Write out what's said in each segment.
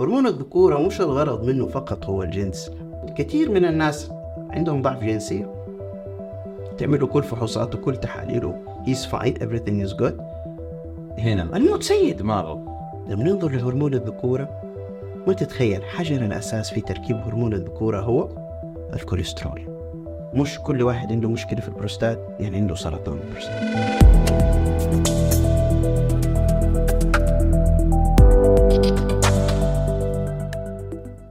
هرمون الذكورة مش الغرض منه فقط هو الجنس. كثير من الناس عندهم ضعف جنسي. تعمل له كل فحوصاته كل تحاليله he's fine everything is good. هنا. الموضوع سيد دماغه لما ننظر لهرمون الذكورة ما تتخيل حجر الأساس في تركيب هرمون الذكورة هو الكوليسترول. مش كل واحد عنده مشكلة في البروستات يعني عنده سرطان البروستات.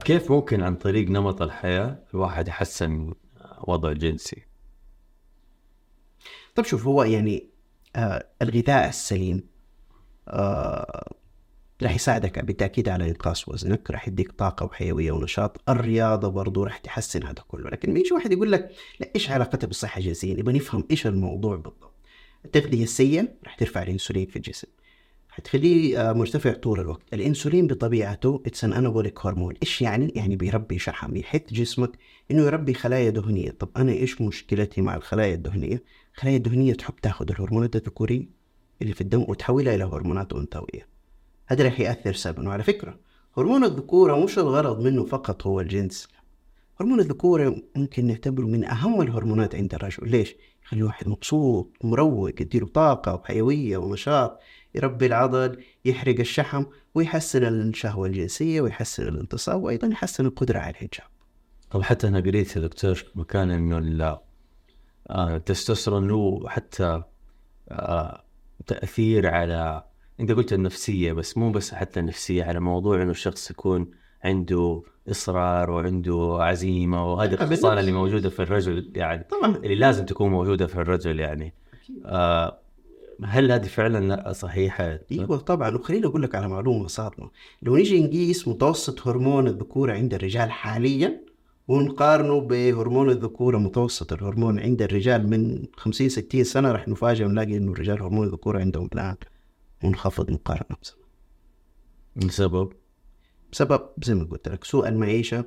كيف ممكن عن طريق نمط الحياة الواحد يحسن وضعه الجنسي؟ طب شوف هو يعني آه الغذاء السليم آه راح يساعدك بالتأكيد على إنقاص وزنك راح يديك طاقة وحيوية ونشاط الرياضة برضو راح تحسن هذا كله. لكن يجي واحد يقول لك لا إيش علاقتها بالصحة الجنسية؟ نبغى نفهم إيش الموضوع بالضبط. التغذية السيئة راح ترفع الأنسولين في الجسم. حتخليه آه، مرتفع طول الوقت. الإنسولين بطبيعته اتس ان انابوليك هرمون إيش يعني؟ يعني بيربي شحم يحث جسمك إنه يربي خلايا دهنية. طب أنا إيش مشكلتي مع الخلايا الدهنية؟ الخلايا الدهنية تحب تاخذ الهرمونات الذكورية اللي في الدم وتحولها إلى هرمونات أنثوية. هذا راح يأثر سلبا. وعلى فكرة هرمون الذكورة مش الغرض منه فقط هو الجنس. هرمون الذكورة ممكن نعتبره من أهم الهرمونات عند الرجل. ليش؟ يخلي الواحد مبسوط مروق يديله طاقة وحيوية ونشاط يربي العضل يحرق الشحم ويحسن الشهوة الجنسية ويحسن الانتصاب وأيضا يحسن القدرة على الحجاب. طب حتى أنا قريت يا دكتور مكان إنه آه، التستوستيرون له حتى آه، تأثير على أنت قلت النفسية بس مو بس حتى النفسية على موضوع إنه الشخص يكون عنده إصرار وعنده عزيمة وهذه بالنفس. الخصال اللي موجودة في الرجل يعني طبعا. اللي لازم تكون موجودة في الرجل يعني. آه، هل هذه فعلا صحيحة؟ إيوه طبعا. وخليني أقول لك على معلومة صادمه لو نيجي نقيس متوسط هرمون الذكورة عند الرجال حاليا ونقارنه بهرمون الذكورة متوسط الهرمون عند الرجال من 50 60 سنة راح نفاجئ ونلاقي إنه الرجال هرمون الذكورة عندهم الآن منخفض مقارنة. بزمان بسبب بسبب زي ما قلت لك سوء المعيشة.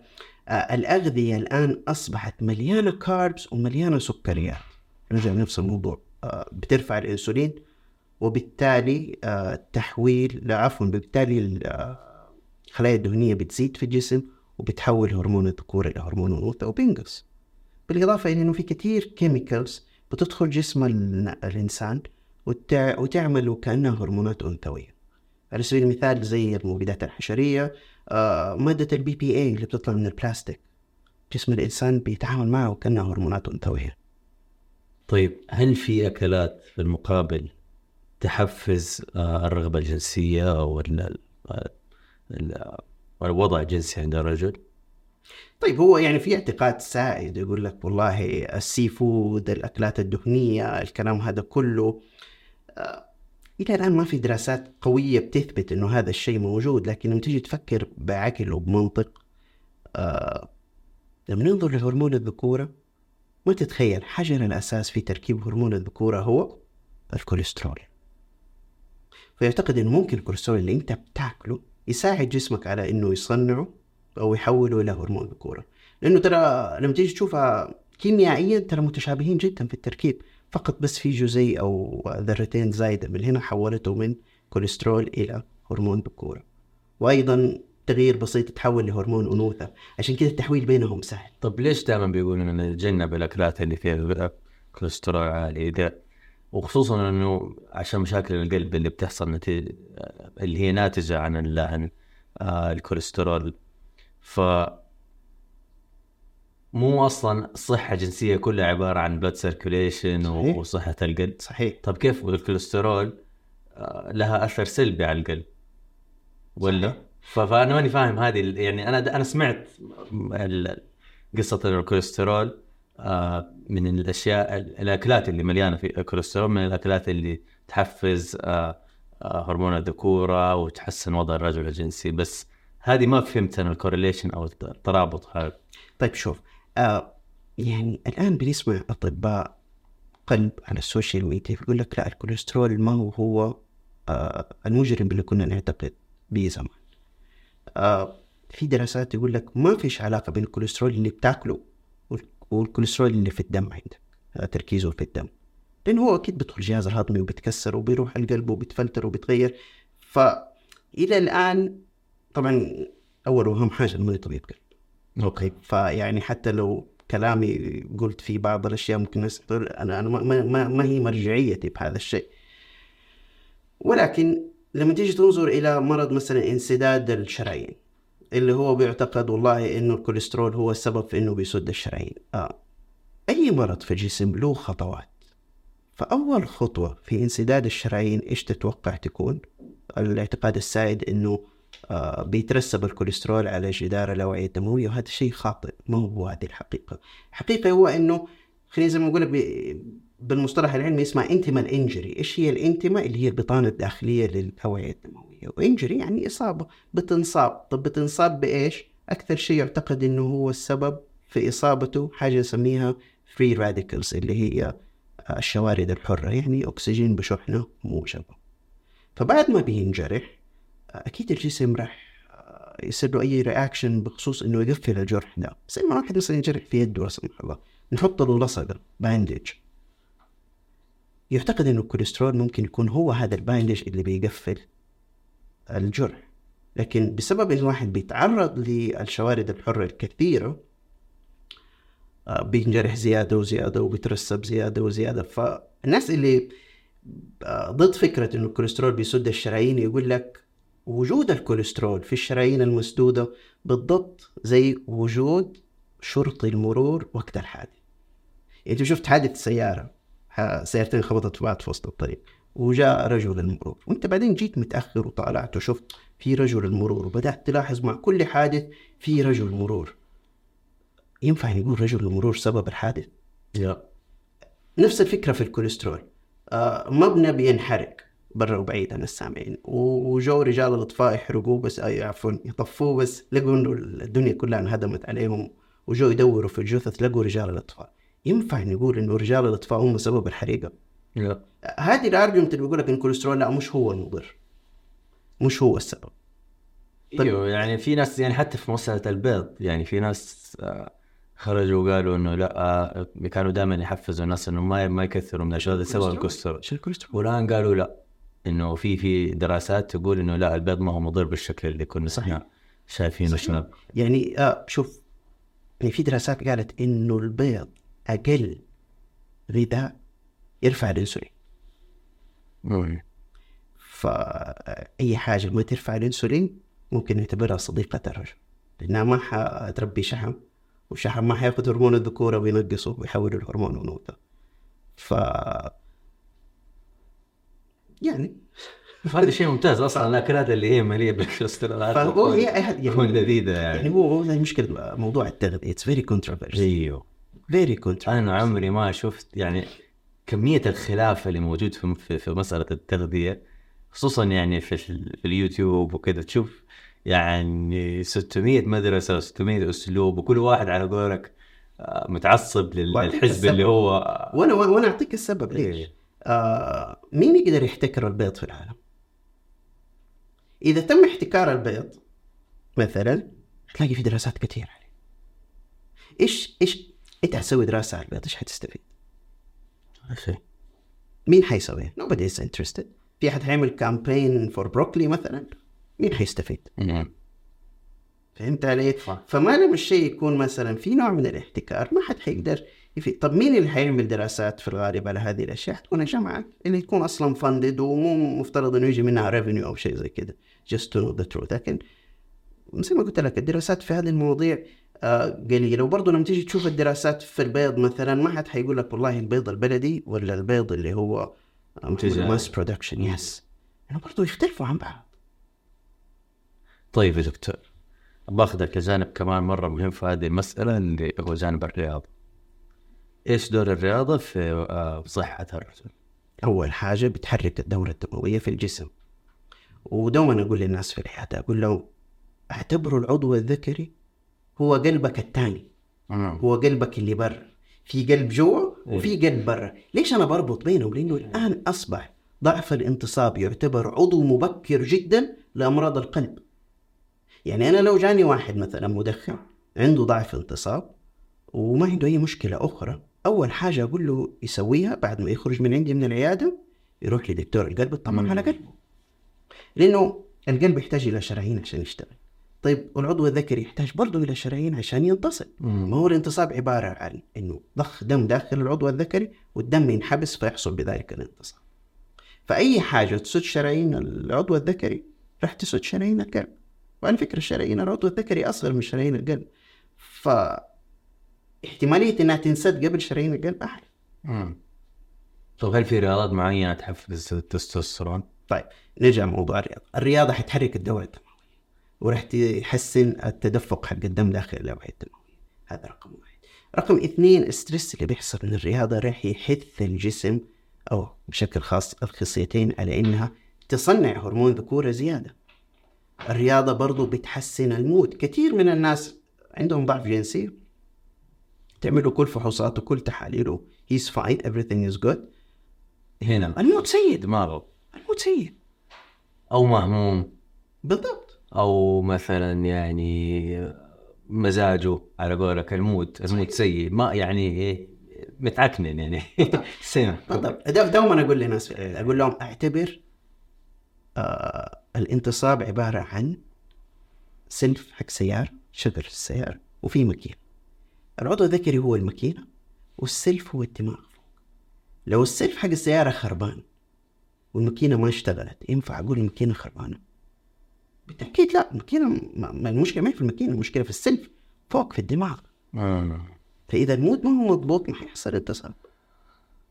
آه الأغذية الآن أصبحت مليانة كاربس ومليانة سكريات. نرجع لنفس الموضوع. آه بترفع الأنسولين وبالتالي آه التحويل لا عفوا بالتالي ال- آه، الخلايا الدهنية بتزيد في الجسم وبتحول هرمون الذكورة إلى هرمون الأنوثة وبينقص. بالإضافة إلى إنه في كتير chemicals بتدخل جسم ال- الإنسان وتع... وتعمل وكأنها هرمونات أنثوية. على سبيل المثال زي المبيدات الحشرية آه، مادة ال BPA اللي بتطلع من البلاستيك جسم الإنسان بيتعامل معها وكأنها هرمونات أنثوية طيب هل في أكلات في المقابل تحفز آه، الرغبة الجنسية أو ال- ال- ال- الوضع الجنسي عند الرجل؟ طيب هو يعني في اعتقاد سائد يقول لك والله السي فود الأكلات الدهنية الكلام هذا كله إلى الآن ما في دراسات قوية بتثبت إنه هذا الشيء موجود لكن لما تيجي تفكر بعقل وبمنطق آه، لما ننظر لهرمون الذكورة ما تتخيل حجر الأساس في تركيب هرمون الذكورة هو الكوليسترول. فيعتقد إنه ممكن الكوليسترول اللي أنت بتاكله يساعد جسمك على إنه يصنعه أو يحوله إلى هرمون ذكورة. لأنه ترى لما تيجي تشوفها كيميائيا ترى متشابهين جدا في التركيب. فقط بس في جزيء أو ذرتين زايدة من هنا حولته من كوليسترول إلى هرمون ذكورة وأيضا تغيير بسيط تحول لهرمون أنوثة. عشان كده التحويل بينهم سهل. طب ليش دائما بيقولون إنه نتجنب الأكلات اللي فيها كوليسترول عالي ده؟ وخصوصا إنه عشان مشاكل القلب اللي بتحصل نتيجة اللي هي ناتجة عن ال- عن آه، الكوليسترول ف مو أصلا الصحه الجنسيه كلها عبارة عن blood circulation صحيح. وصحة القلب. صحيح. طب كيف الكوليسترول؟ آه، لها أثر سلبي على القلب. ولا؟ ف- فأنا ماني فاهم هذه يعني أنا أنا سمعت قصة الكوليسترول آه، من الأشياء الأكلات اللي مليانة في كوليسترول من الأكلات اللي تحفز آه، هرمون الذكورة وتحسن وضع الرجل الجنسي. بس هذه ما فهمت أنا ال correlation أو الترابط هذا. طيب شوف آه يعني الآن بنسمع أطباء قلب على السوشيال ميديا يقول لك لا الكوليسترول ما هو هو آه المجرم اللي كنا نعتقد به زمان. آه في دراسات يقول لك ما فيش علاقة بين الكوليسترول اللي بتاكله وال- والكوليسترول اللي في الدم عندك آه تركيزه في الدم. لأنه هو أكيد بيدخل الجهاز الهضمي وبيتكسر وبيروح القلب وبيتفلتر وبيتغير فإلى الآن طبعا أول وأهم حاجة انه طبيب قلب. okay. فيعني حتى لو كلامي قلت في بعض الأشياء ممكن الناس أنا أنا ما, ما, ما هي مرجعيتي بهذا الشيء. ولكن لما تيجي تنظر إلى مرض مثلا انسداد الشرايين اللي هو بيعتقد والله إنه الكوليسترول هو السبب في إنه بيسد الشرايين. آه. أي مرض في الجسم له خطوات؟ فأول خطوة في انسداد الشرايين إيش تتوقع تكون؟ الاعتقاد السائد إنه بيترسب الكوليسترول على جدار الأوعية الدموية وهذا شيء خاطئ ما هو هذه الحقيقة. الحقيقة هو إنه خلينا زي ما ب- بالمصطلح العلمي اسمها intima injury إيش هي ال intima اللي هي البطانة الداخلية للأوعية الدموية. و injury يعني إصابة بتنصاب. طب بتنصاب بإيش؟ أكثر شيء يعتقد إنه هو السبب في إصابته حاجة نسميها free radicals اللي هي الشوارد الحرة يعني أكسجين بشحنة موجبه فبعد ما بينجرح أكيد الجسم راح يصير له أي reaction بخصوص إنه يقفل الجرح ده زي ما واحد مثلا ينجرح في يده لا سمح الله. نحط له لصقه bandage يعتقد إنه الكوليسترول ممكن يكون هو هذا ال bandage اللي بيقفل الجرح. لكن بسبب إن الواحد بيتعرض للشوارد الحرة الكثيرة آه، بينجرح زيادة وزيادة وبيترسب زيادة وزيادة. فالناس اللي آه، ضد فكرة إنه الكوليسترول بيسد الشرايين يقول لك وجود الكوليسترول في الشرايين المسدودة بالضبط زي وجود شرطي المرور وقت الحادث. يعني انت شفت حادث سيارة ح- سيارتين خبطت في بعض في وسط الطريق وجاء رجل المرور وانت بعدين جيت متأخر وطالعت وشفت في رجل المرور وبدأت تلاحظ مع كل حادث في رجل مرور. ينفع نقول رجل المرور سبب الحادث؟ يا نفس الفكرة في الكوليسترول. آه مبنى بينحرق. برا وبعيد عن السامعين. وجو رجال الاطفاء يحرقوه بس عفوا يطفوه بس لقوا إنه الدنيا كلها انهدمت عليهم وجو يدوروا في الجثث لقوا رجال الاطفاء ينفع نقول إنه رجال الاطفاء هم سبب الحريقة؟ يا هذه ال argument اللي بيقول لك إن الكوليسترول لا مش هو المضر. مش هو السبب. طيب. أيوه يعني في ناس يعني حتى في مسألة البيض يعني في ناس آه، خرجوا وقالوا إنه لا آه، كانوا دائما يحفزوا الناس إنه ما ما يكثروا من الاشياء هذا سبب الكوليسترول. شو الكوليسترول؟ والآن قالوا لا. إنه في في دراسات تقول إنه لا البيض ما هو مضر بالشكل اللي كنا صحيح. شايفينه صحيح. يعني آه شوف يعني في دراسات قالت إنه البيض أقل غذاء يرفع الإنسولين فأي حاجة ما ترفع الإنسولين ممكن نعتبرها صديقة الرجل لأنها ما حتربي شحم والشحم ما حياخذ هرمون الذكورة وينقصه ويحوله لهرمون الانوثه ف يعني. هذا شيء ممتاز أصلا الاكلات اللي هي مليئه بالكوليسترول فهو هي يعني تكون لذيذة يعني. يعني هو هو مشكلة موضوع التغذية. It's very controversy أيوه. very controversy أنا عمري ما شفت يعني كمية الخلاف اللي موجود في في, في مسألة التغذية خصوصا يعني في, في اليوتيوب وكذا. تشوف يعني 600 مدرسة و600 أسلوب وكل واحد على قولك آه، متعصب للحزب. اللي هو وأنا وأنا أعطيك السبب ليش. إيه. آه مين يقدر يحتكر البيض في العالم؟ إذا تم احتكار البيض مثلا تلاقي في دراسات كثيرة عليه. إيش إيش أنت هتسوي دراسة على البيض إيش حتستفيد؟ شيء مين حيسويها؟ nobody is interested. في أحد حيعمل كامبين فور بروكلي مثلا؟ مين حيستفيد؟ نعم. فهمت علي؟ فما لما الشيء يكون مثلا في نوع من الاحتكار ما حد حيقدر يفيد طب مين اللي حيعمل دراسات في الغالب على هذه الأشياء؟ حتكون الجامعات اللي تكون أصلا funded ومو مفترض إنه يجي منها revenue أو شيء زي كذا just to know the truth. لكن زي ما قلت لك الدراسات في هذه المواضيع آه، قليلة. وبرضه لما تيجي تشوف الدراسات في البيض مثلا ما حد حيقول لك والله البيض البلدي ولا البيض اللي هو. mass production yes يعني برضه يختلفوا عن بعض. طيب يا دكتور باخذك لجانب كمان مرة مهم في هذه المسألة اللي هو جانب الرياضه إيش دور الرياضة في آه، صحة الرجل؟ أول حاجة بتحرك الدورة الدموية في الجسم. ودوما أقول للناس في الحياة أقول لهم اعتبروا العضو الذكري هو قلبك الثاني. هو قلبك اللي برا في قلب جوا وفي قلب برا. ليش أنا بربط بينهم؟ لأنه الآن أصبح ضعف الانتصاب يعتبر عضو مبكر جدا لأمراض القلب. يعني أنا لو جاني واحد مثلا مدخن عنده ضعف انتصاب وما عنده أي مشكلة أخرى أول حاجة أقول له يسويها بعد ما يخرج من عندي من العيادة يروح لدكتور القلب يطمن. على قلبه. لأنه القلب يحتاج إلى شرايين عشان يشتغل. طيب والعضو الذكري يحتاج برضه إلى شرايين عشان ينتصب ما هو الانتصاب عبارة عن إنه ضخ دم داخل العضو الذكري والدم ينحبس فيحصل بذلك الانتصاب. فأي حاجة تسد شرايين العضو الذكري راح تسد شرايين القلب. وعلى فكرة شرايين العضو الذكري أصغر من شرايين القلب. ف احتمالية إنها تنسد قبل شرايين القلب اعلى طيب هل في رياضات معينة تحفز التستوستيرون؟ طيب نرجع لموضوع الرياضة، الرياضة حتحرك الدوره الدموية وراح تحسن التدفق حق الدم داخل الأوعية الدموية. هذا رقم واحد. رقم اثنين الستريس اللي بيحصل من الرياضة راح يحث الجسم أو بشكل خاص الخصيتين على إنها تصنع هرمون ذكورة زيادة. الرياضة برضو بتحسن ال mood كثير من الناس عندهم ضعف جنسي تعملوا كل فحوصاته كل تحاليله he's fine everything is good هنا. ال mood سيء دماغه ال mood سيء أو مهموم. بالضبط. أو مثلا يعني مزاجه على قولك ال mood ال mood سيء ما يعني إيه متعكنن يعني. بالضبط. دوما أقول للناس أقول لهم أعتبر آه الانتصاب عبارة عن سلف حق سيارة شغل السيارة وفي ماكينة العضو الذكري هو الماكينة والسلف هو الدماغ. لو السلف حق السيارة خربان والماكينة ما اشتغلت ينفع أقول الماكينة خربانة؟ بالتأكيد لا الماكينة ما المشكلة ما هي في الماكينة المشكلة في السلف فوق في الدماغ. آه. فإذا المود ما هو مضبوط ما حيحصل انتصاب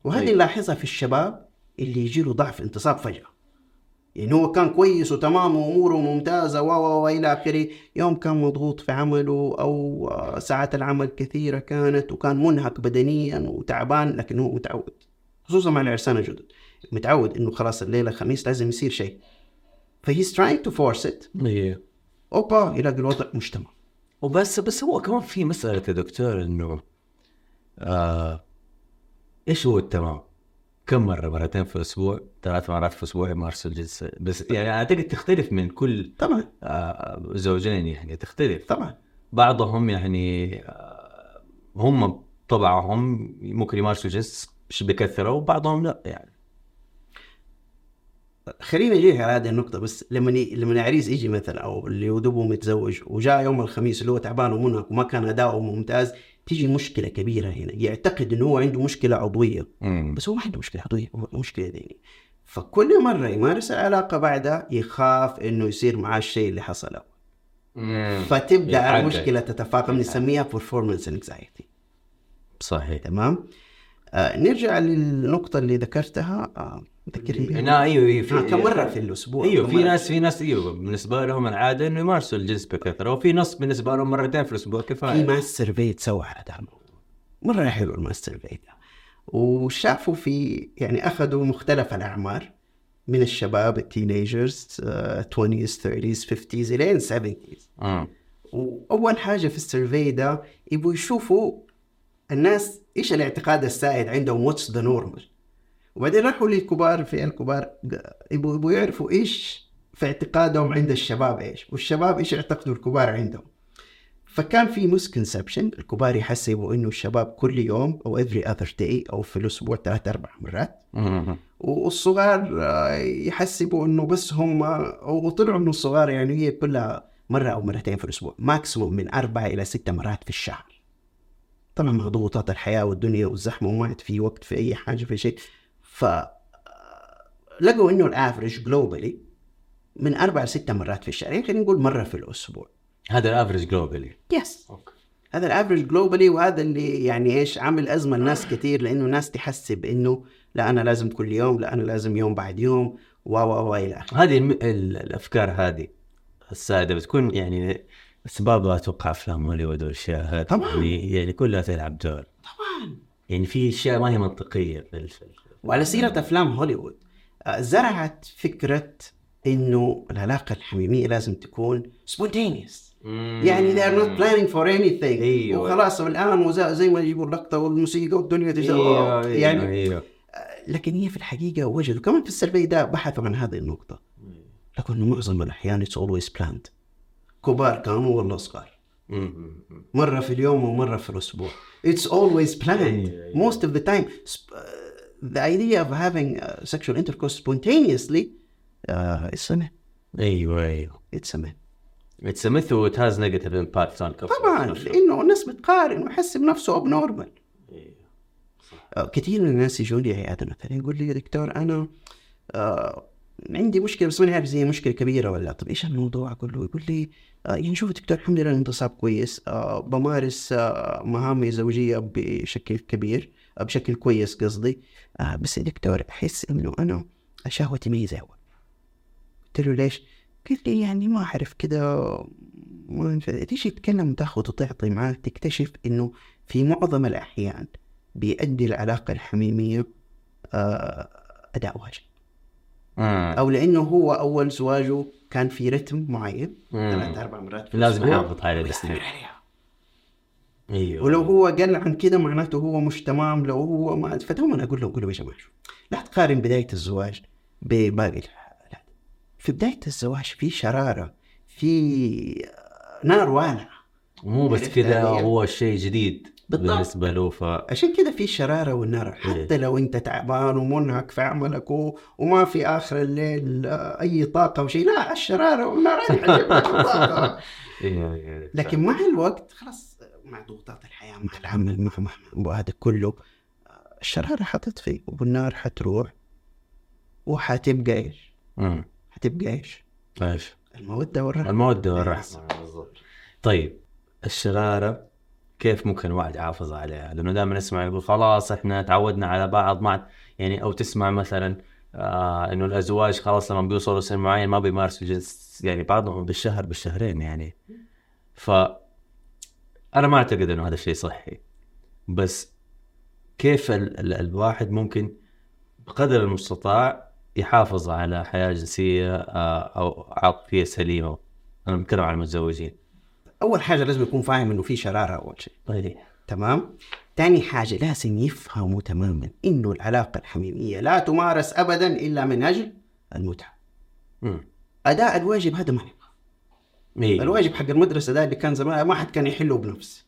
وهذه طيب. نلاحظها في الشباب اللي يجي له ضعف انتصاب فجأة. يعني هو كان كويس وتمام وأموره ممتازة و و والى آخره. يوم كان مضغوط في عمله أو آه، ساعات العمل كثيرة كانت وكان منهك بدنيا وتعبان لكن هو متعود خصوصا مع العرسان الجدد متعود إنه خلاص الليلة الخميس لازم يصير شيء. ف he's trying to force it أوبا يلاقي الوضع مش تمام. وبس بس هو كمان في مسألة يا دكتور إنه آه إيش هو التمام؟ كم مرة مرتين في الأسبوع؟ ثلاث مرات في الأسبوع يمارسوا الجنس بس يعني أعتقد تختلف من كل طبعا آه زوجين يعني تختلف. طبعا بعضهم يعني آه هم طبعهم ممكن يمارسوا الجنس بكثرة وبعضهم لا يعني. خلينا نجي على هذه النقطة بس لما ي... لما العريس يجي مثلا أو اللي ودوبه متزوج وجاء يوم الخميس اللي هو تعبان ومنهك وما كان أداؤه ممتاز تيجي مشكلة كبيرة هنا يعتقد إنه هو عنده مشكلة عضوية. بس هو ما عنده مشكلة عضوية هو مشكلة ذهنية. فكل مرة يمارس العلاقة بعدها يخاف إنه يصير معاه الشيء اللي حصل أول. فتبدأ يتعدد. المشكلة تتفاقم نسميها performance anxiety. صحيح. تمام؟ آه نرجع للنقطة اللي ذكرتها آه ذكرني بها. هنا أيوه أيوه في آه كم مرة في الأسبوع أيوه في؟ ناس في ناس أيوه بالنسبة لهم العادة إنه يمارسوا الجنس بكثرة وفي ناس بالنسبة لهم مرتين في الأسبوع في كفايه ماس سيرفي تسوى على ده الموضوع مرة حلو ال mass survey ده وشافوا في يعني أخذوا مختلف الأعمار من الشباب ال teenagers 20s 30s 50s إلين 70s آه. وأول حاجة في ال survey ده يبغوا يشوفوا الناس إيش الاعتقاد السائد عندهم؟ what's the normal وبعدين راحوا للكبار في الكبار يبغوا يبغوا يعرفوا إيش في اعتقادهم عند الشباب إيش والشباب إيش يعتقدوا الكبار عندهم. فكان في misconception الكبار يحسبوا إنه الشباب كل يوم أو every other day أو في الأسبوع ثلاث أربع مرات. والصغار آه، يحسبوا إنه بس هم وطلعوا انه الصغار يعني هي كلها مرة أو مرتين في الأسبوع maximum من اربعه إلى ست مرات في الشهر. طبعا مع ضغوطات الحياة والدنيا والزحمة وما عاد في وقت في أي حاجة في شيء. ف لقوا إنه ال average globally من أربع لست مرات في الشهر يعني خلينا نقول مرة في الأسبوع. هذا الافرج جلوبالي يس هذا ال average globally وهذا اللي يعني إيش عامل أزمة لناس كثير لأنه الناس تحسب إنه لا أنا لازم كل يوم لا أنا لازم يوم بعد يوم و و و إلى آخره. هذه الأفكار هذه السائده بتكون يعني اسبابها أتوقع أفلام هوليوود والأشياء طبعاً. يعني, يعني كلها تلعب دور. طبعا. يعني في أشياء ما هي منطقية في الفيلم وعلى سيرة أفلام هوليوود آه، زرعت فكرة إنه العلاقة الحميمية لازم تكون spontaneous يعني they are not planning for anything. أيوة. وخلاص الآن زي ما يجيبوا اللقطة والموسيقى والدنيا تجي أيوه أيوه يعني أيوه. لكن هي في الحقيقة وجدوا. كمان في ال survey ده بحثوا عن هذه النقطة. لكن معظم الأحيان it's always planned. كبار كانوا ولا صغار. مرة في اليوم ومرة في الأسبوع. It's always planned. أيوة، أيوة. Most of the time. Uh, the idea of having uh, sexual intercourse spontaneously uh, it's a myth. أيوه أيوه It's a myth. It's myth و it has negative impact on طبعا لأنه الناس بتقارن ويحس بنفسه abnormal كثير من الناس يجون لي عياده مثلا يقول لي يا دكتور أنا آه عندي مشكلة بس ماني عارف زي مشكلة كبيرة ولا طب إيش الموضوع؟ أقول له يقول لي آه يعني شوف دكتور الحمد لله الانتصاب كويس. آه بمارس آه مهامي الزوجية بشكل كبير آه بشكل كويس قصدي. آه بس يا دكتور أحس إنه أنا شهوتي ما هي قلت له ليش؟ قال لي يعني ما أعرف كذا تيجي تتكلم تاخذ وتعطي معاه تكتشف إنه في معظم الأحيان بيؤدي العلاقة الحميمية آه أداء واجب. أو لأنه هو أول زواجه كان في رتم معين. ثلاث أربع مرات في لازم يحافظ على الاسم عليها. أيوه. ولو هو قل عن كده معناته هو مش تمام لو هو ما فدوما أقول له أقول له يا جماعة لا تقارن بداية الزواج بباقي الحالات في بداية الزواج في شرارة في نار والعه مو بس كذا؟ هو شيء جديد. بالضبط. بالنسبة له ف عشان كده في شرارة والنار حتى لو انت تعبان ومنهك في عملك و... وما في آخر الليل أي طاقة وشيء لا الشرارة والنار. أيوه أيوه لكن مع الوقت خلاص مع ضغوطات الحياة مع العمل مع مع هذا كله الشرارة حتطفي والنار حتروح وحتبقى إيش؟ حتبقى إيش؟ إيش المودة والرحمة المودة والرحمة طيب الشرارة كيف ممكن الواحد يحافظ عليها؟ لأنه دائما نسمع يقول خلاص إحنا تعودنا على بعض ما يعني أو تسمع مثلا آه إنه الأزواج خلاص لما بيوصلوا سن معين ما بيمارسوا جنس يعني بعضهم بالشهر بالشهرين يعني. ف أنا ما أعتقد إنه هذا الشيء صحي. بس كيف ال ال الواحد ممكن بقدر المستطاع يحافظ على حياة جنسية آه أو عاطفية سليمة؟ أنا بتكلم عن المتزوجين. أول حاجة لازم يكون فاهم إنه في شرارة أول شيء. طيب. تمام؟ تاني حاجة لازم يفهموا تماما إنه العلاقة الحميمية لا تمارس أبدا إلا من أجل المتعة. امم أداء الواجب هذا ما نبغى إيه. الواجب حق المدرسة ده اللي كان زمان ما حد كان يحله بنفسه.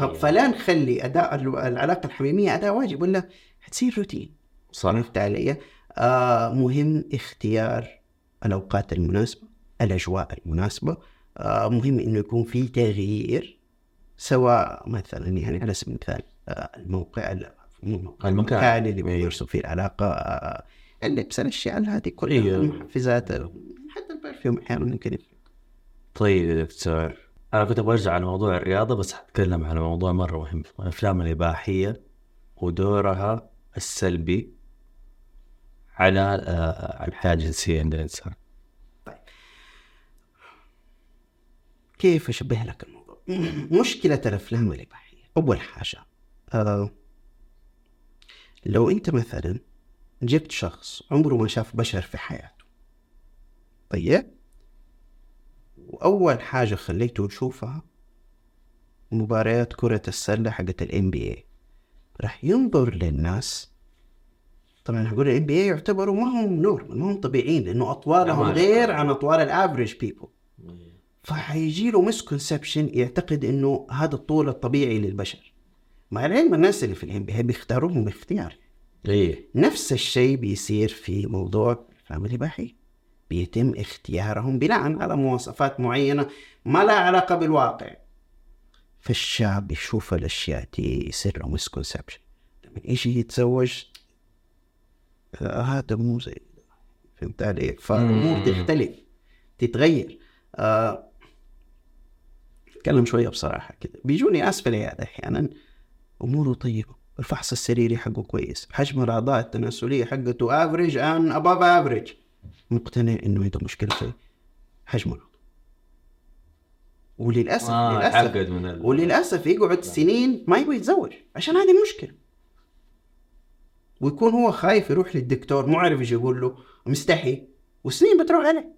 أيوة. فلا نخلي أداء ال- العلاقة الحميمية أداء واجب ولا حتصير روتين. صح عرفت علي؟ آه مهم اختيار الأوقات المناسبة الأجواء المناسبة آه مهم إنه يكون في تغيير سواء مثلا يعني على سبيل المثال آه الموقع ال- مو الموقع المكان. اللي. بيمارسوا فيه العلاقة آه اللبس الأشياء هذه كلها أيوة. المحفزات حتى البرفيوم أحيانا ممكن يفرق. طيب يا دكتور أنا كنت أبغى أرجع لموضوع الرياضة بس حتكلم على موضوع مرة مهم الأفلام الإباحية ودورها السلبي على آه، على الحياة الجنسيه عند الانسان كيف أشبه لك الموضوع؟ مشكلة الأفلام الإباحية. أول حاجة آه لو أنت مثلا جبت شخص عمره ما شاف بشر في حياته طيب؟ وأول حاجة خليته يشوفها مباريات كرة السلة حقت ال NBA راح ينظر للناس. طبعا هقول ال NBA يعتبروا ما هم normal ما هم طبيعيين لأنه أطوالهم تمام. غير عن أطوال ال average people فحيجي له misconception يعتقد إنه هذا الطول الطبيعي للبشر. مع العلم الناس اللي في ال NBA بيختاروهم اختيار إيه. نفس الشيء بيصير في موضوع الافلام الاباحيه بيتم اختيارهم بناء على مواصفات معينة ما لها علاقة بالواقع. فالشعب يشوف الأشياء دي يصير له misconception لما يجي يتزوج آه، هذا مو زي. فهمت علي؟ فالأمور. تختلف تتغير. آه، اتكلم شوية بصراحة كده. بيجوني العيادة أحيانا أموره طيبه الفحص السريري حقه كويس حجم الأعضاء التناسلية حقته average and above average مقتنع إنه عنده مشكلة في حجم العضو وللاسف آه للاسف من. وللأسف يقعد سنين ما يبغى يتزوج عشان هذه المشكلة ويكون هو خايف يروح للدكتور مو عارف إيش يقول له مستحي. وسنين بتروح عليه.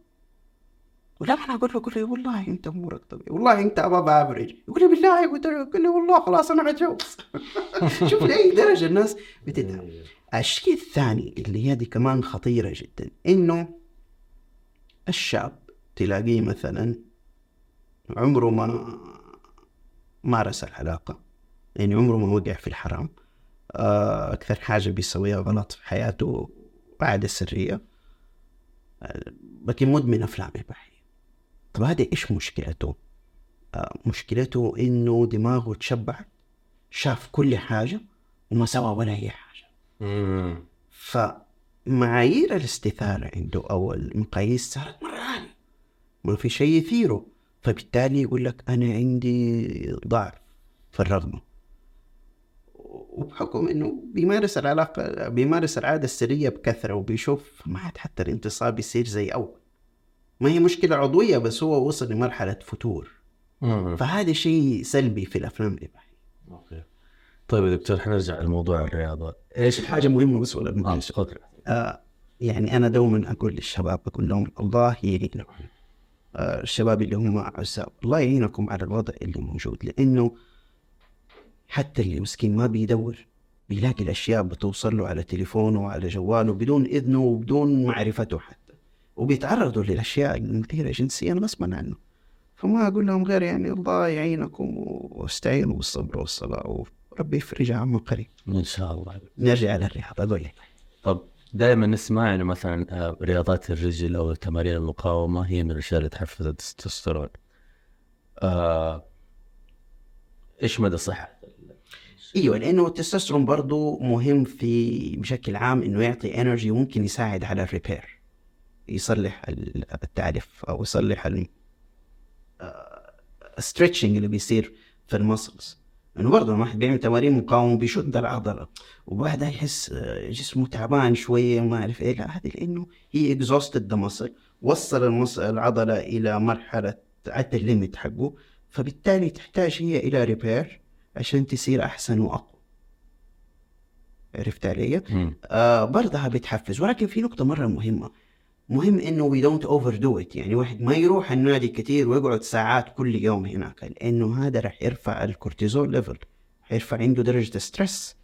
ولا أنا أقول له أقول له والله أنت أمورك طبيعي والله أنت اباب افريج يقول لي بالله. قلت له يقول لي والله خلاص أنا بتجوز شوف لأي درجة الناس بتتعب الشيء الثاني اللي هي دي كمان خطيرة جدا إنه الشاب تلاقيه مثلا عمره ما مارس العلاقة يعني عمره ما وقع في الحرام. آه، أكثر حاجة بيسويها غلط في حياته بعد السرية آه، لكن مدمن أفلام إباحية طب هذا إيش مشكلته؟ آه مشكلته إنه دماغه تشبع شاف كل حاجة وما سوى ولا أي حاجة. مم. فمعايير الاستثارة عنده أو المقاييس صارت مرة عالية. ما في شيء يثيره. فبالتالي يقول لك أنا عندي ضعف في الرغبة. وبحكم إنه بيمارس العلاقة بيمارس العادة السرية بكثرة وبيشوف ما عاد حتى الانتصاب يصير زي أول. ما هي مشكلة عضوية بس هو وصل لمرحلة فتور. فهذا شيء سلبي في الأفلام الإباحية. أوكي. طيب يا دكتور حنرجع لموضوع الرياضة. إيش حاجة مهمة بس ولا آه، آه يعني أنا دوما أقول للشباب أقول لهم الله يعينكم. آه الشباب اللي هم عزاب الله يعينكم على الوضع اللي موجود لأنه حتى اللي مسكين ما بيدور بيلاقي الأشياء بتوصل له على تليفونه وعلى جواله بدون إذنه وبدون معرفته حتى. وبيتعرضوا للأشياء المثيرة جنسيا غصبا عنه. فما أقول لهم غير يعني الله يعينكم واستعينوا بالصبر والصلاة وربي يفرج عنهم قريب. إن شاء الله. نرجع للرياضه أقول لك. طب دائما نسمع انه مثلا آه، رياضات الرجل أو تمارين المقاومة هي من الأشياء اللي تحفز التستوستيرون. آه إيش مدى صحة؟ أيوه لأنه التستوستيرون برضه مهم في بشكل عام إنه يعطي energy وممكن يساعد على ال repair يصلح ال- التعرف أو يصلح ال stretching اللي بيصير في ال muscles انه برضه لما واحد بيعمل تمارين مقاومة بيشد العضلة. وبعدها يحس آه، جسمه تعبان شوية ما اعرف إيه. لا هذه لأنه هي exhausted the muscle وصل العضلة إلى مرحلة عدى ال limit حقه. فبالتالي تحتاج هي إلى repair عشان تصير أحسن وأقوى. عرفت علي؟ آه برضها بتحفز ولكن في نقطة مرة مهمة. مهم إنه we don't overdo it يعني واحد ما يروح النادي كثير ويقعد ساعات كل يوم هناك لأنه هذا راح يرفع الكورتيزول level يرفع عنده درجة ال stress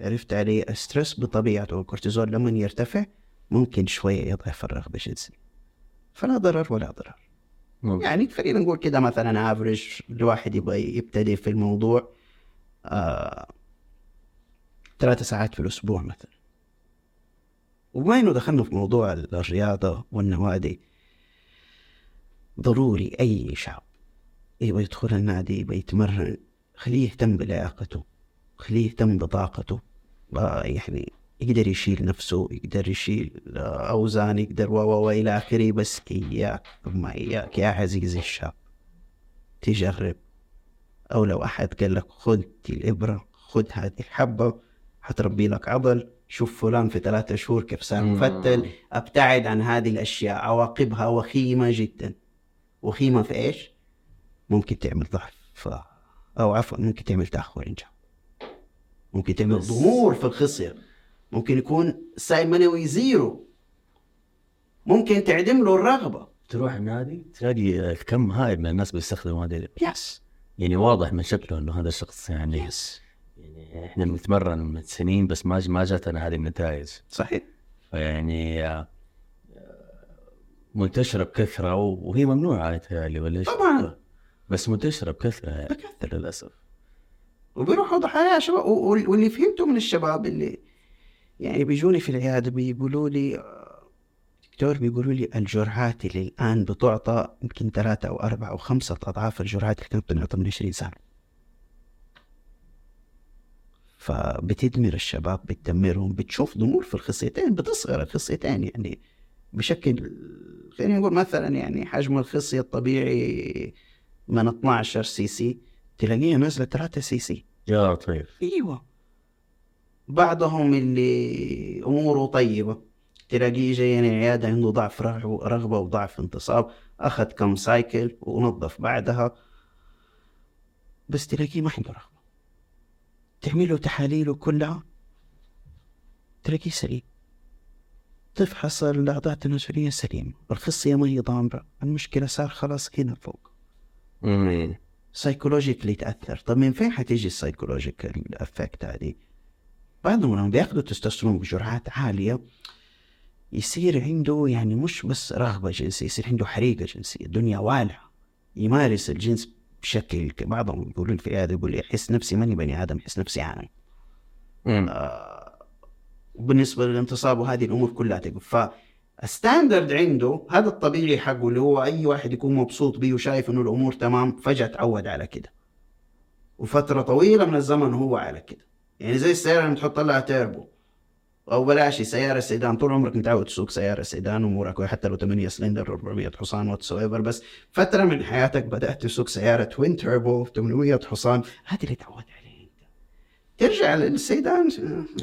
عرفت علي؟ ال stress بطبيعته الكورتيزول لما يرتفع ممكن شوية يضعف الرغبة الجنسية فلا ضرر ولا ضرر. مم. يعني خلينا نقول كده مثلا average الواحد يبغى يبتدي في الموضوع آه ثلاثة ساعات في الأسبوع مثلا. وبما إنه دخلنا في موضوع الرياضة والنوادي. ضروري أي شعب يبغى يدخل النادي يبغى يتمرن خليه يهتم بلياقته خليه يهتم بطاقته. يعني يقدر يشيل نفسه يقدر يشيل أوزان يقدر و و إلى آخره بس إياك ثم إياك يا عزيزي الشاب تجرب. أو لو أحد قال لك خذ الإبرة خذ هذه الحبة حتربي لك عضل. شوف فلان في ثلاثة شهور كيف صار. مفتل أبتعد عن هذه الأشياء عواقبها وخيمة جدا. وخيمة في إيش؟ ممكن تعمل ضعف. ف... أو عفوا ممكن تعمل تأخر انجاب ممكن تعمل ضمور في الخصيه ممكن يكون سائل منوي زيرو. ممكن تعدم له الرغبة. تروح النادي تلاقي كم هائل من الناس بيستخدموا هذه يس يعني واضح من شكله إنه هذا الشخص يعني يس إحنا بنتمرن من سنين بس ما ما جاتنا هذه النتائج صحيح فيعني آه، منتشرة بكثرة وهي ممنوعة يتهيألي ولا إيش؟ طبعاً. بس منتشرة بكثرة يعني بكثرة. للأسف وبيروحوا ضحايا شباب واللي فهمته من الشباب اللي يعني بيجوني في العيادة بيقولوا لي دكتور بيقولوا لي الجرعات اللي الآن بتعطى يمكن ثلاثة أو أربعة أو خمسة أضعاف الجرعات اللي كانت بتنعطى من 20 سنة فبتدمر الشباب بتدمرهم بتشوف ضمور في الخصيتين بتصغر الخصيتين يعني بشكل خلينا نقول مثلا يعني حجم الخصية الطبيعي من 12 سي سي تلاقيها نازلة 3 سي سي. يا طيب إيوه. بعضهم اللي أموره طيبة تلاقيه جاي العياده عنده ضعف رغ- رغبة وضعف انتصاب أخذ كم سايكل ونظف بعدها بس تلاقيه ما عنده رغبة. تعمله تحاليله كلها تلاقيه سليم. تفحص الاعضاء التناسليه سليمه الخصيه ما هي ضامرة. المشكلة صار خلاص هنا فوق. psychologically تاثر طب من فين حتيجي ال psychological effect هذه؟ بعضهم لما بياخذوا تستوستيرون بجرعات عالية يصير عنده يعني مش بس رغبة جنسية يصير عنده حريقة جنسية. الدنيا والعه يمارس الجنس بشكل بعضهم يقولون في هذا يقول أحس نفسي ماني بني آدم أحس نفسي عالم مم. وبالنسبة للانتصاب وهذه الأمور كلها تقف ال standard عنده هذا الطبيعي حقه اللي هو أي واحد يكون مبسوط بيه وشايف إنه الأمور تمام فجأة تعود على كده. وفترة طويلة من الزمن هو على كده. يعني زي السيارة اللي تحط لها تيربو أو بلاش سيارة سيدان طول عمرك متعود تسوق سيارة سيدان امورك حتى لو 8 سلندر 400 حصان واتس بس فترة من حياتك بدأت تسوق سيارة twin turbo 800 حصان. هذه اللي تعود عليها أنت. ترجع للسيدان.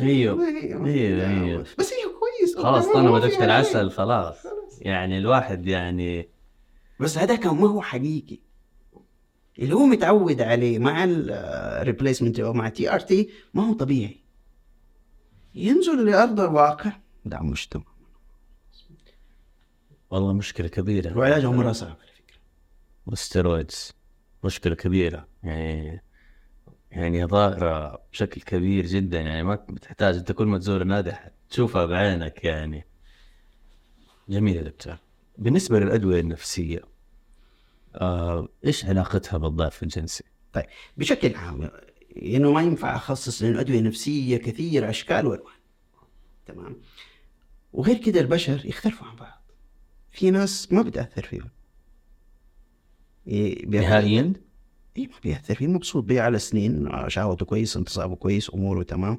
أيوه. أيوه. أيوه بس هي كويس. خلاص دفت شيء. العسل خلاص. يعني الواحد يعني بس هذا كان ما هو حقيقي. اللي هو متعود عليه مع ال replacement أو مع TRT ما هو طبيعي. ينزل لارض الواقع ده مش تمام والله مشكلة كبيرة. وعلاجه مره صعب على فكرة. وال steroids مشكلة كبيرة. يعني يعني ظاهرة بشكل كبير جدا. يعني ما بتحتاج أنت كل ما تزور النادي تشوفها بعينك يعني. جميل يا دكتور. بالنسبة للأدوية النفسية آه، إيش علاقتها بالضعف الجنسي؟ طيب بشكل عام إنه ما ينفع أخصص لأنه أدوية نفسية كثير أشكال وألوان. تمام؟ وغير كده البشر يختلفوا عن بعض. في ناس ما بتأثر فيهم. بياخد- نهائيا؟ اي ما بيأثر فيه مبسوط بيه على سنين شهوته كويس انتصابه كويس أموره تمام.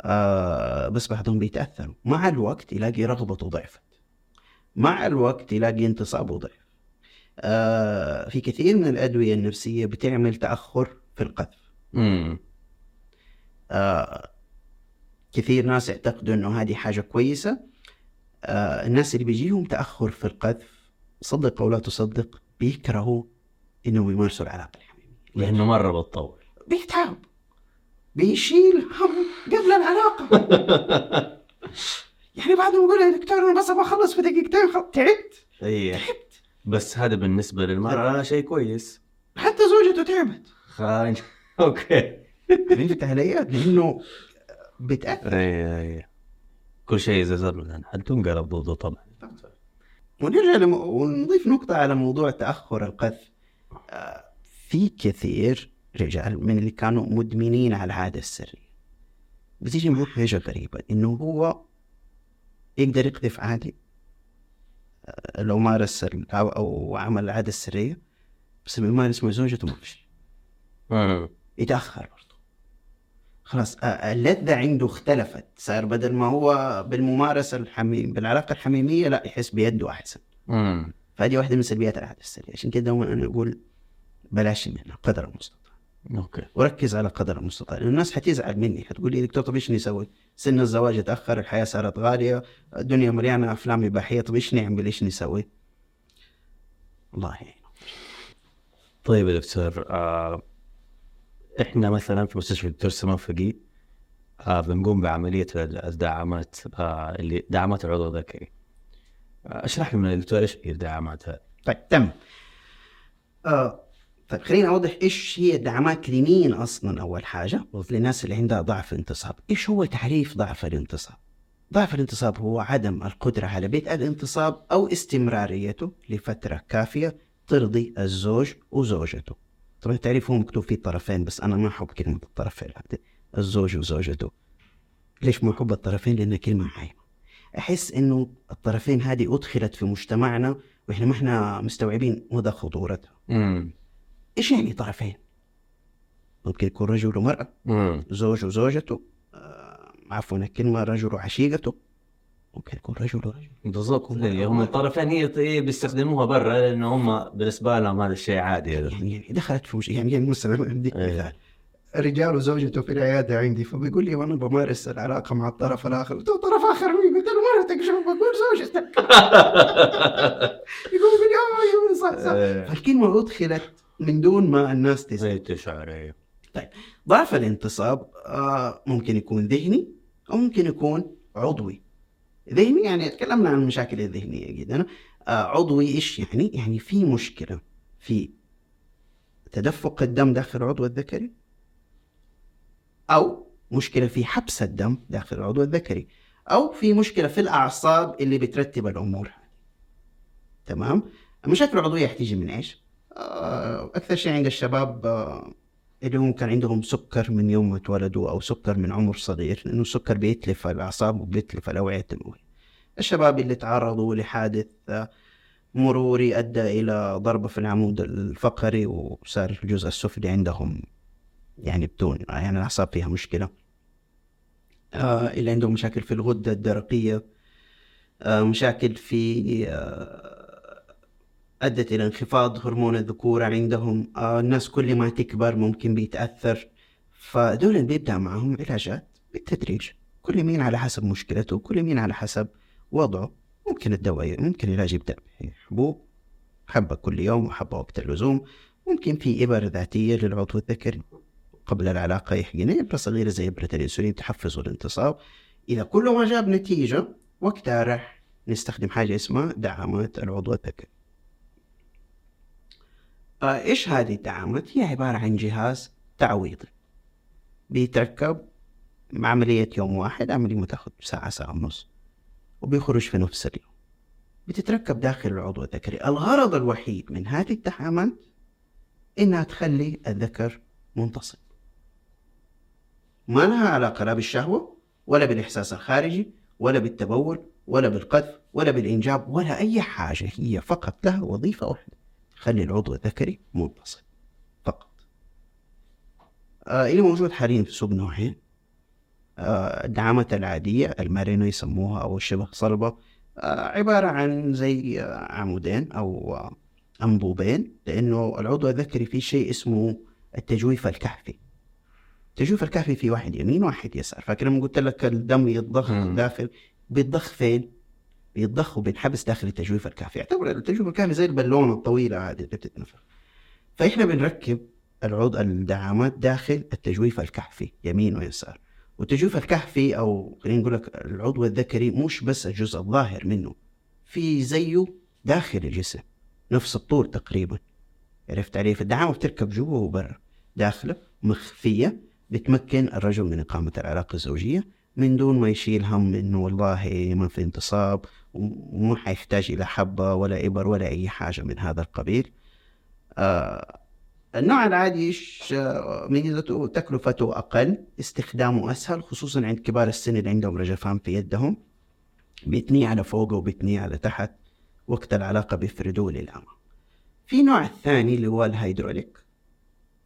آه بس بعضهم بيتأثروا. مع الوقت يلاقي رغبته ضعفت. مع الوقت يلاقي انتصابه ضعف. آه في كثير من الأدوية النفسية بتعمل تأخر في القذف. امم آه كثير ناس يعتقدوا إنه هذه حاجة كويسة. آه الناس اللي بيجيهم تأخر في القذف صدق أو لا تصدق بيكرهوا إنهم يمارسوا العلاقة الحميمية. لأنه مرة بتطول. بيتعب. بيشيل هم قبل العلاقة. يعني بعد ما يقول يا دكتور أنا بس أبغى أخلص في دقيقتين خل... تعبت. اي بس هذا بالنسبة للمرأة شيء كويس. حتى زوجته تعبت. خاين. أوكي. فهمت علي؟ لأنه بتأثر أي أي كل شيء إذا زاد من حد تنقلب ضده طبعا. ونرجع لم... ونضيف نقطة على موضوع تأخر القذف. آه، في كثير رجال من اللي كانوا مدمنين على العادة السرية بتيجي معه حاجة غريبة إنه هو يقدر يقذف عادي. آه، لو مارس أو, أو عمل العادة السرية بس لما يمارس مع زوجته ما في يتأخر برضه خلاص اللذة عنده اختلفت. صار بدل ما هو بالممارسة الحميم بالعلاقة الحميمية لا يحس بيده أحسن. مم. فهذه واحدة من سلبيات العادة السرية عشان كده دائما أنا أقول بلاش منها قدر المستطاع. أوكي. وركز على قدر المستطاع لأن الناس حتزعل مني. حتقول لي دكتور طب إيش نسوي؟ سن الزواج اتأخر الحياة صارت غالية الدنيا مليانة أفلام إباحية طب إيش نعمل؟ إيش نسوي؟ الله يعين. طيب يا دكتور آه إحنا مثلا في مستشفى الدكتور سلمان فقيه آه بنقوم بعملية الدعامات آه اللي دعامات العضو الذكري آه أشرح لنا يا دكتور إيش هي الدعامات؟ هذه؟ طيب تم آه طيب خليني أوضح إيش هي الدعامات لمين أصلا أول حاجة للناس اللي عندها ضعف انتصاب إيش هو تعريف ضعف الانتصاب؟ ضعف الانتصاب هو عدم القدرة على بدء الانتصاب أو استمراريته لفترة كافية ترضي الزوج وزوجته. طبعا التعريف هو مكتوب فيه الطرفين بس أنا ما أحب كلمة الطرفين. الزوج وزوجته. ليش ما أحب الطرفين؟ لأن كلمه عايمه أحس إنه الطرفين هذه أدخلت في مجتمعنا وإحنا ما إحنا مستوعبين مدى خطورتها. إيش يعني طرفين؟ ممكن يكون رجل ومرأة. امم زوج وزوجته. آه عفوا الكلمة رجل وعشيقته. ممكن يكون رجل ورجل بالضبط. إيه، هم الطرفين هي هي بيستخدموها برا لأنه هم بالنسبة لهم هذا الشيء عادي. يعني. يعني يعني دخلت في مش يعني يعني مثلا عندي إيه. مثال. رجال وزوجته في العيادة عندي فبيقول لي وأنا بمارس العلاقة مع الطرف الآخر. قلت له طرف آخر مين؟ قلت له مرتك شوف بقول زوجتك. يقول لي آه صح صح. إيه. فالكلمة أدخلت من دون ما الناس تسمع. تشعر أيوه ضعف الانتصاب آه ممكن يكون ذهني أو ممكن يكون عضوي. ذهني يعني تكلمنا عن المشاكل الذهنية جدا آه عضوي إيش يعني؟ يعني في مشكلة في تدفق الدم داخل العضو الذكري أو مشكلة في حبس الدم داخل العضو الذكري أو في مشكلة في الأعصاب اللي بترتب الأمور تمام المشاكل العضوية حتيجي من إيش؟ آه أكثر شيء عند الشباب آه اللي هم كان عندهم سكر من يوم ما اتولدوا أو سكر من عمر صغير لأنه السكر بيتلف الأعصاب وبيتلف الاوعيه الدمويه الشباب اللي تعرضوا لحادث مروري أدى إلى ضربة في العمود الفقري وصار الجزء السفلي عندهم يعني بدون يعني الأعصاب فيها مشكلة. آه اللي عندهم مشاكل في الغدة الدرقية آه مشاكل في آه أدت إلى انخفاض هرمون الذكورة عندهم. آه الناس كل ما تكبر ممكن بيتأثر. فدول بيبدأ معهم علاجات بالتدريج. كل مين على حسب مشكلته كل مين على حسب وضعه. ممكن الدواء ممكن العلاج يبدأ بحبوب. حبة كل يوم وحبة وقت اللزوم. ممكن في إبر ذاتية للعضو الذكري. قبل العلاقة يحقن. إبرة صغيرة زي إبرة الأنسولين تحفز الانتصاب. إذا كله ما جاب نتيجة وقتها راح نستخدم حاجة اسمها دعامات العضو الذكري. فإيش هذه الدعامات؟ هي عبارة عن جهاز تعويضي. بيتركب عملية يوم واحد عملية ما تاخذ ساعة ساعة ونص وبيخرج في نفس اليوم. بتتركب داخل العضو الذكري. الغرض الوحيد من هذه الدعامات إنها تخلي الذكر منتصب ما لها علاقة لا بالشهوة ولا بالإحساس الخارجي ولا بالتبول ولا بالقذف ولا بالإنجاب ولا أي حاجة. هي فقط لها وظيفة واحدة. تخلي العضو الذكري منتصب فقط. آه اللي موجود حاليا في السوق نوعين. آه الدعامات العادية المارينو يسموها أو الشبه صلبة. آه عبارة عن زي آه عمودين أو آه أنبوبين لأنه العضو الذكري فيه شيء اسمه التجويف الكهفي. التجويف الكهفي في واحد يمين وواحد يسار. فاكر لما قلت لك الدم يتضخ. داخل؟ بيتضخ فين؟ بيتضخ وبينحبس داخل التجويف الكهفي يعتبر التجويف الكهفي زي البالونة الطويلة هذه اللي بتتنفخ. فإحنا بنركب العضو الدعامات داخل التجويف الكهفي يمين ويسار. والتجويف الكهفي أو خلينا نقول لك العضو الذكري مش بس الجزء الظاهر منه في زيه داخل الجسم نفس الطول تقريبا. عرفت علي؟ فالدعامة بتركب جوا وبرا داخلة مخفية بتمكن الرجل من إقامة العلاقة الزوجية من دون ما يشيل هم إنه والله ما في انتصاب وما حيحتاج إلى حبة ولا إبر ولا أي حاجة من هذا القبيل. آه النوع العادي ش- ميزته تكلفته أقل استخدامه أسهل خصوصا عند كبار السن اللي عندهم رجفان في يدهم. بيتنيه على فوق وبيتنيه على تحت وقت العلاقة بيفردوه للأمام. في نوع الثاني اللي هو الهيدروليك.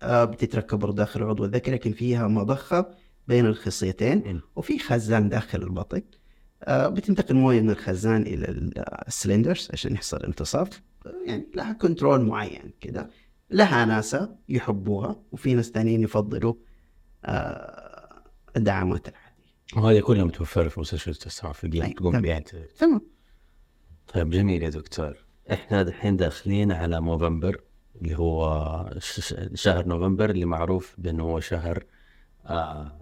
آه بتتركب داخل العضو الذكري لكن فيها مضخة بين الخصيتين. وفي خزان داخل البطن. آه بتنتقل موية من الخزان إلى ال- ال cylinders عشان يحصل انتصاب آه، يعني لها control معين كده. لها ناسا يحبوها وفي ناس تانيين يفضلوا آه الدعامات العادية. وهذه كلها متوفرة في مستشفى قلب أي، تقوم تمام. طيب جميل يا دكتور. إحنا دحين داخلين على نوفمبر اللي هو شهر نوفمبر اللي معروف بأنه هو شهر آه.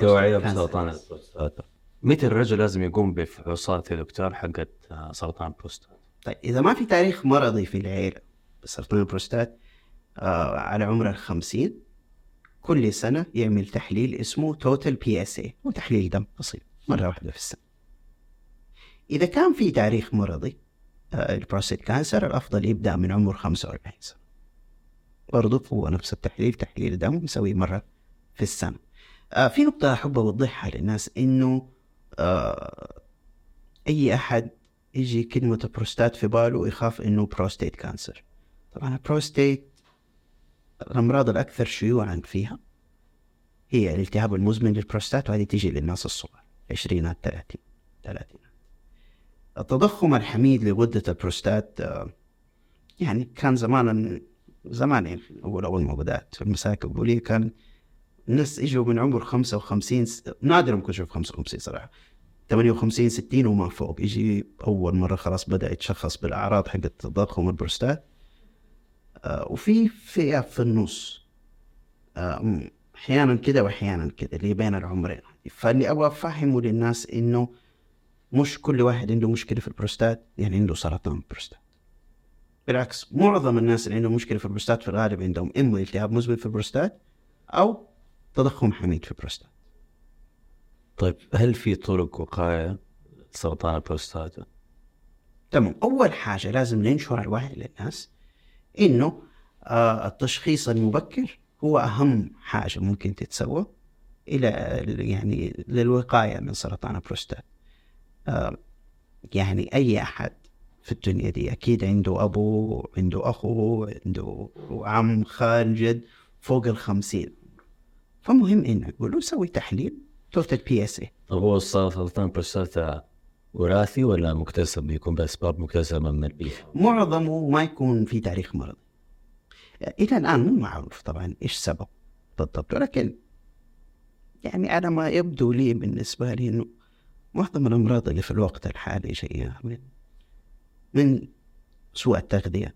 توعية cancer. بسرطان البروستاتا. متى الرجل لازم يقوم بفحوصات يا دكتور حقت آه، سرطان البروستاتا؟ طيب إذا ما في تاريخ مرضي في العيلة بسرطان البروستات آه على عمر الخمسين كل سنة يعمل تحليل اسمه total PSA هو تحليل دم بسيط مرة واحدة في السنة. إذا كان في تاريخ مرضي آه ال prostate cancer الأفضل يبدأ من عمر 45 سنة. برضو هو نفس التحليل تحليل دم بيسويه مرة في السنة. آه في نقطة أحب أوضحها للناس إنه آه أي أحد يجي كلمة بروستات في باله يخاف إنه prostate cancer طبعا البروستيت الأمراض الأكثر شيوعا فيها هي الالتهاب المزمن للبروستات وهذه تيجي للناس الصغار عشرينات ثلاثين ثلاثين. التضخم الحميد لغدة البروستات آه، يعني كان زمان زمان يعني أول أول ما بدأت في كان الناس يجوا من عمر 55 س- نادر ما كنت أشوف 55 صراحة. 58 60 وما فوق. يجي أول مرة خلاص بدأ يتشخص بالأعراض حقت تضخم البروستات آه، وفي فئة في النص. آه، م- أحيانا كده وأحيانا كده اللي بين العمرين. فاللي أبغى أفهمه للناس إنه مش كل واحد عنده مشكلة في البروستات يعني عنده سرطان بروستات. بالعكس معظم الناس اللي عندهم مشكلة في البروستات في الغالب عندهم إما التهاب مزمن في البروستات أو تضخم حميد في البروستات. طيب هل في طرق وقاية لسرطان البروستاتا؟ تمام. أول حاجة لازم ننشر الوعي للناس إنه آه التشخيص المبكر هو أهم حاجة ممكن تتسوى إلى يعني للوقاية من سرطان البروستات. آه يعني أي أحد في الدنيا دي أكيد عنده أبو عنده أخو عنده عم خال جد فوق الخمسين. فمهم إنه يقول له سوي تحليل توتال بي اس اي طب هو سرطان بروستاتا وراثي ولا مكتسب بيكون بأسباب مكتسبة من البيئة؟ معظمه ما يكون في تاريخ مرضي إلى الآن مو معروف طبعا إيش سبب بالضبط ولكن يعني على ما يبدو لي بالنسبة لي إنه معظم الأمراض اللي في الوقت الحالي جاية من من سوء التغذية.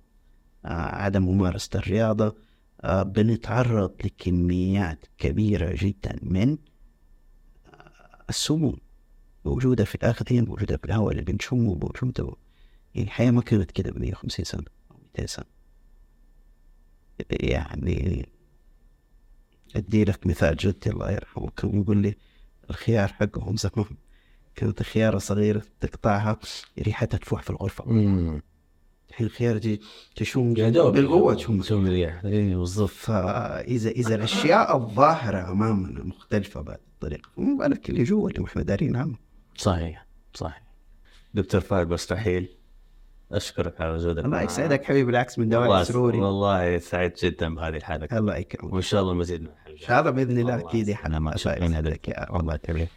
آه عدم ممارسة الرياضة. آه بنتعرض لكميات كبيرة جدا من السموم موجودة في الأغذية موجودة في الهواء اللي بنشمه موجودة يعني الحياة ما كانت كده ب 150 سنة أو 200 سنة. يعني أدي لك مثال جدي الله يرحمه. كان يقول لي الخيار حقهم زمان كانت خيارة صغيرة تقطعها ريحتها تفوح في الغرفة. الحين الخيار تشم بالقوة تشم تشم الريح اي بالضبط. فإذا إذا الأشياء الظاهرة أمامنا مختلفة بهذه الطريقة فما بالك اللي جوا اللي إحنا دارين عنه صحيح صحيح. دكتور فهد مستحيل. أشكرك على وجودك الله يسعدك حبيبي بالعكس من دوام سروري. والله سعيد جدا بهذه الحلقة. الله يكرمك. وإن شاء الله المزيد من إن شاء الله بإذن الله أكيد يا الله شكرا يسعدك لك يا رب. الله يكرمك.